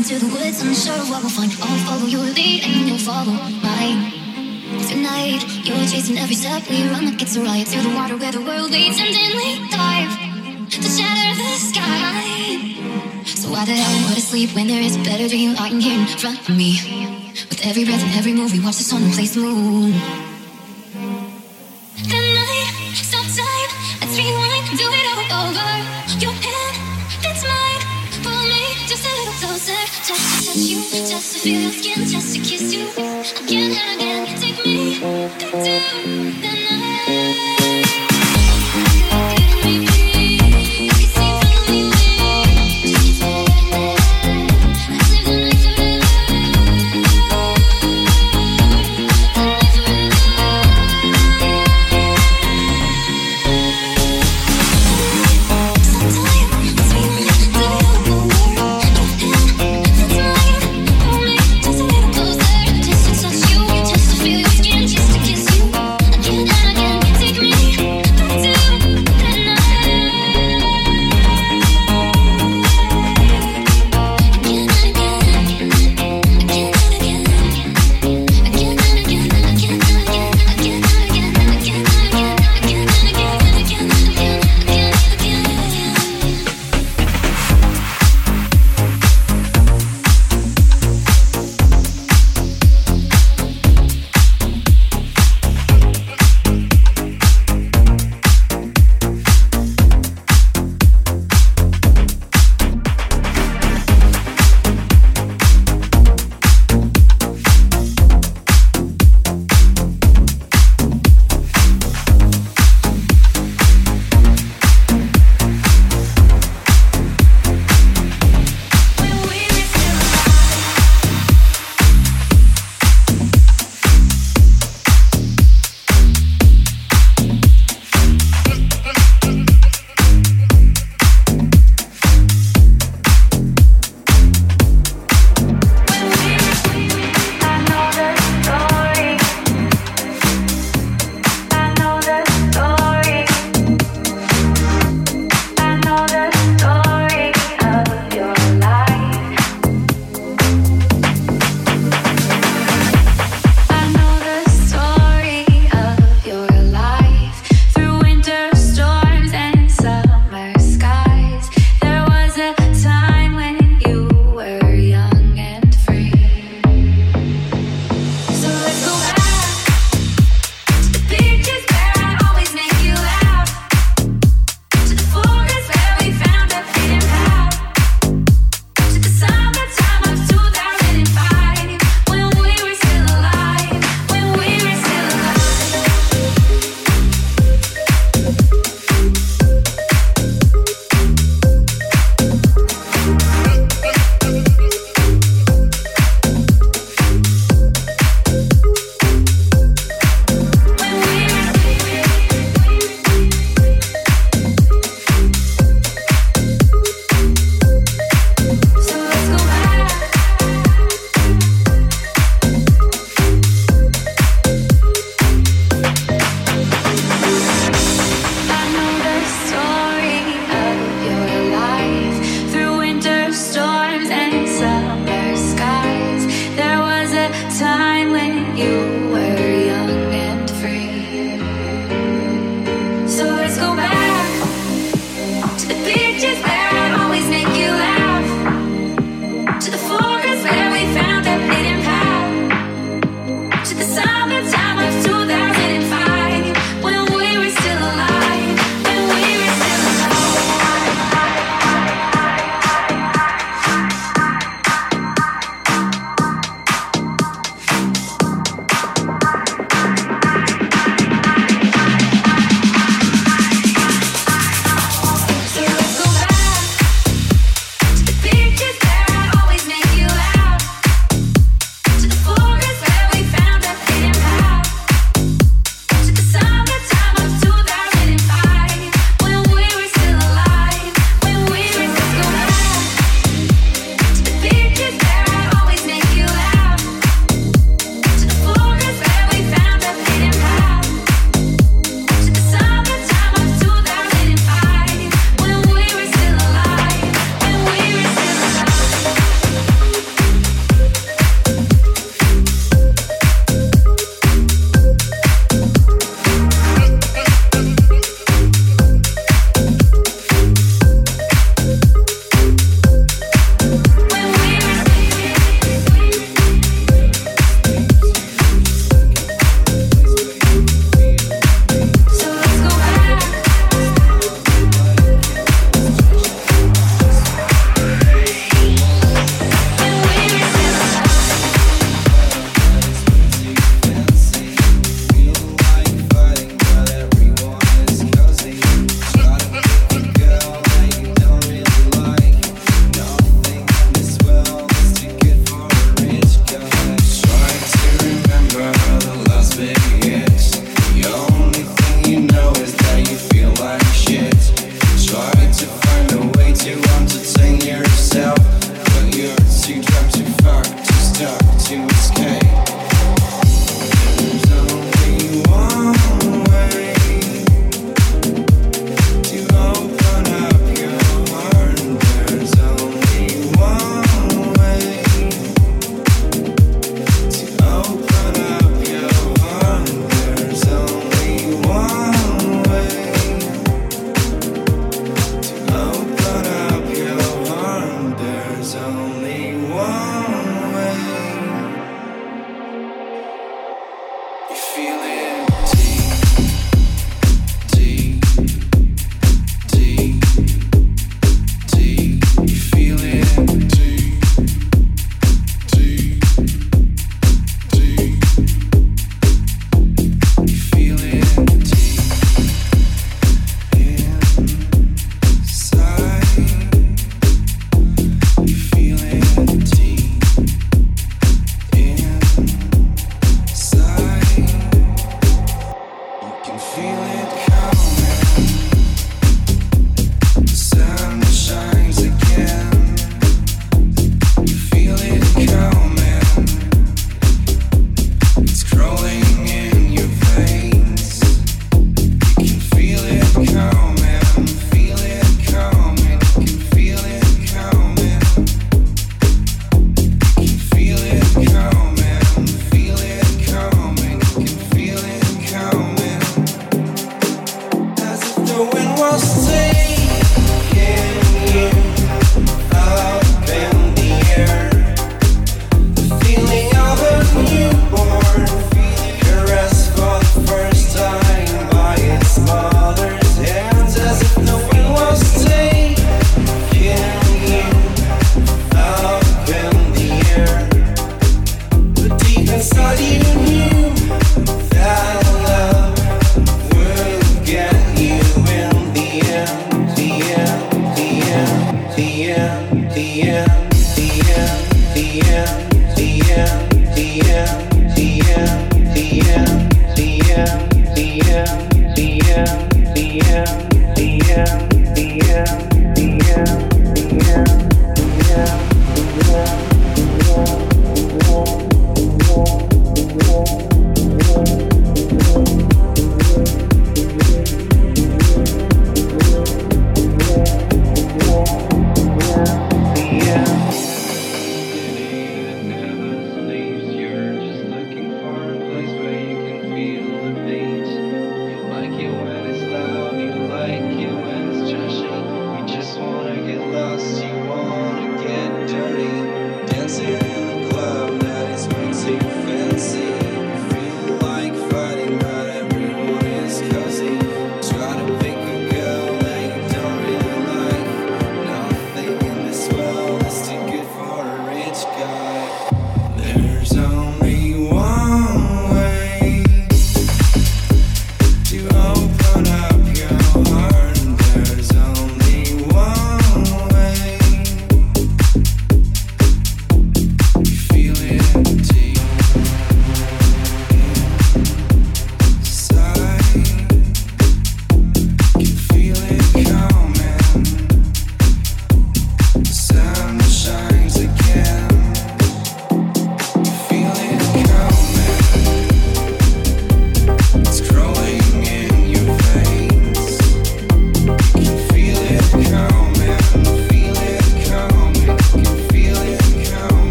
into the woods, unsure of what we'll find. I'll follow your lead and you'll follow mine. Tonight, you're chasing every step. We run like it's a riot through the water where the world leads, and then we dive to shatter the sky. So why the hell would I sleep when there is a better dream lying here in front of me? With every breath and every move, we watch the sun replace the moon. The night, stop time, let's rewind, do it all over. Then I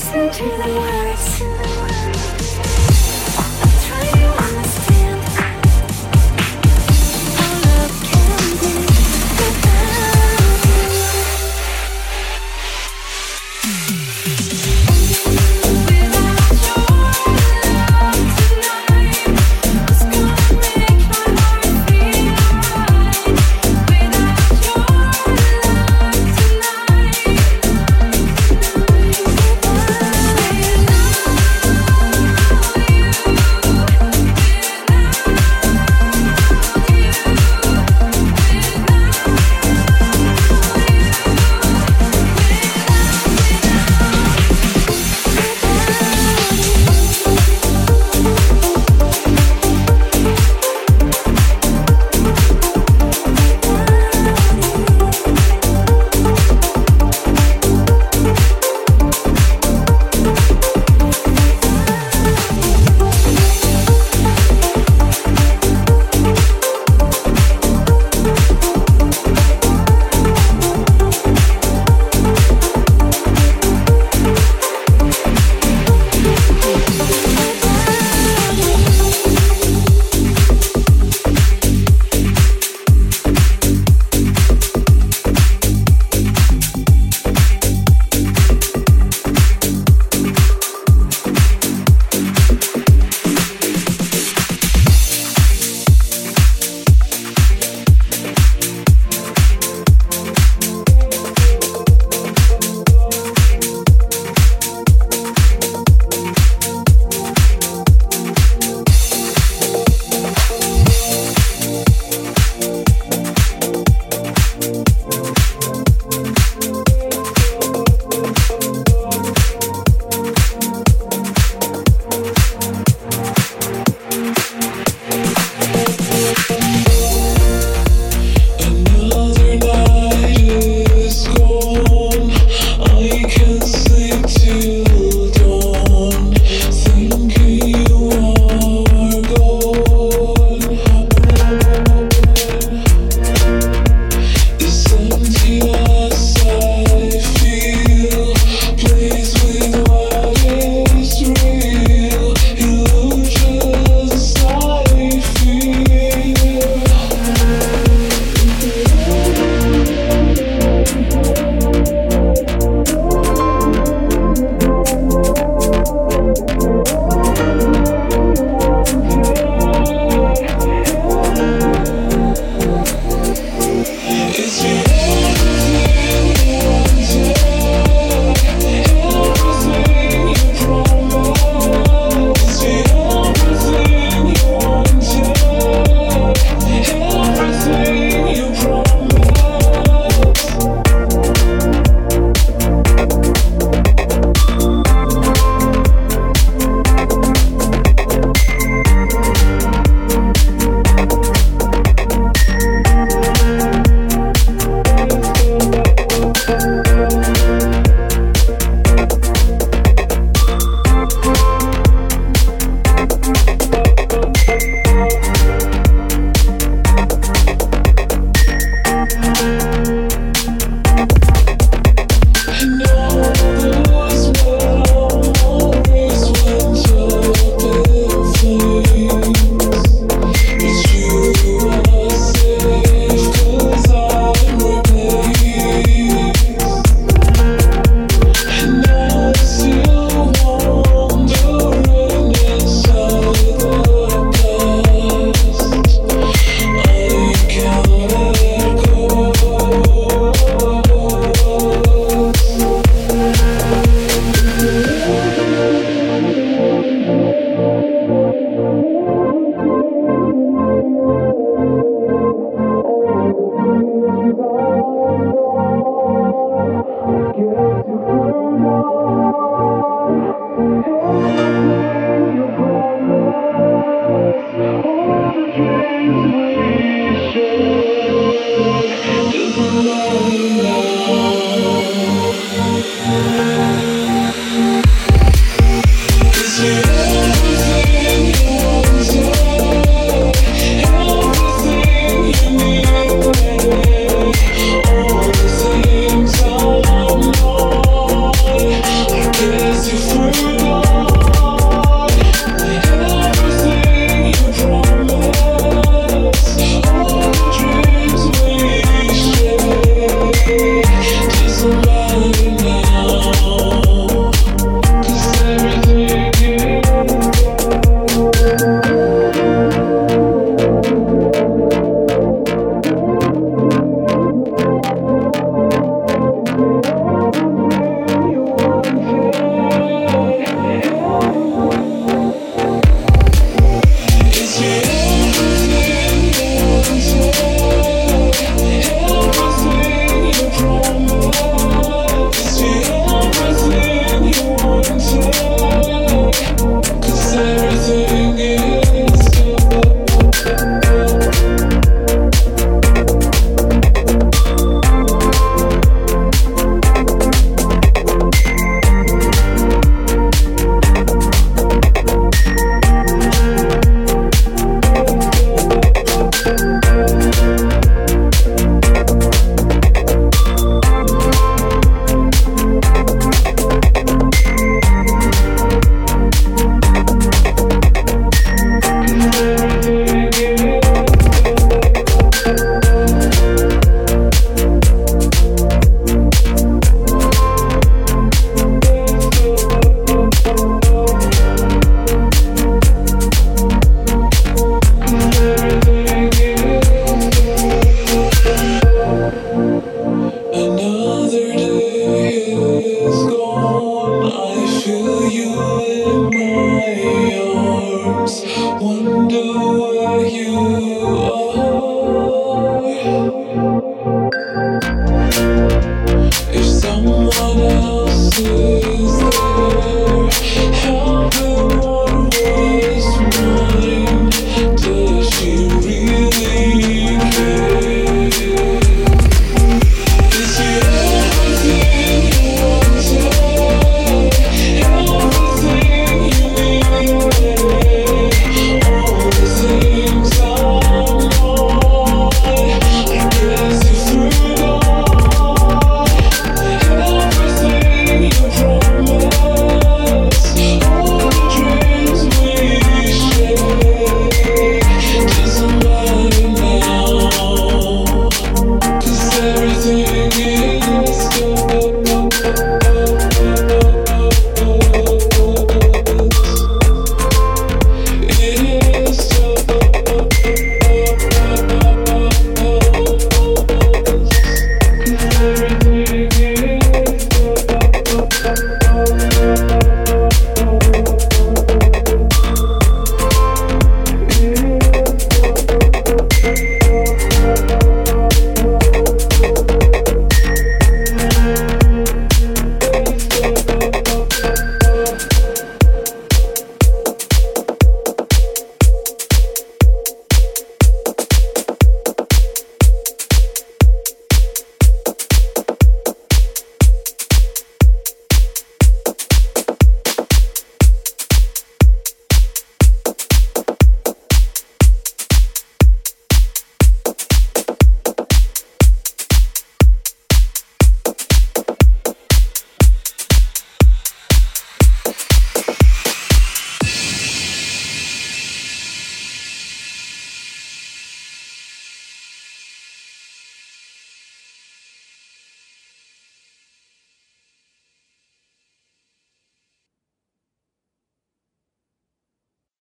listen to the words.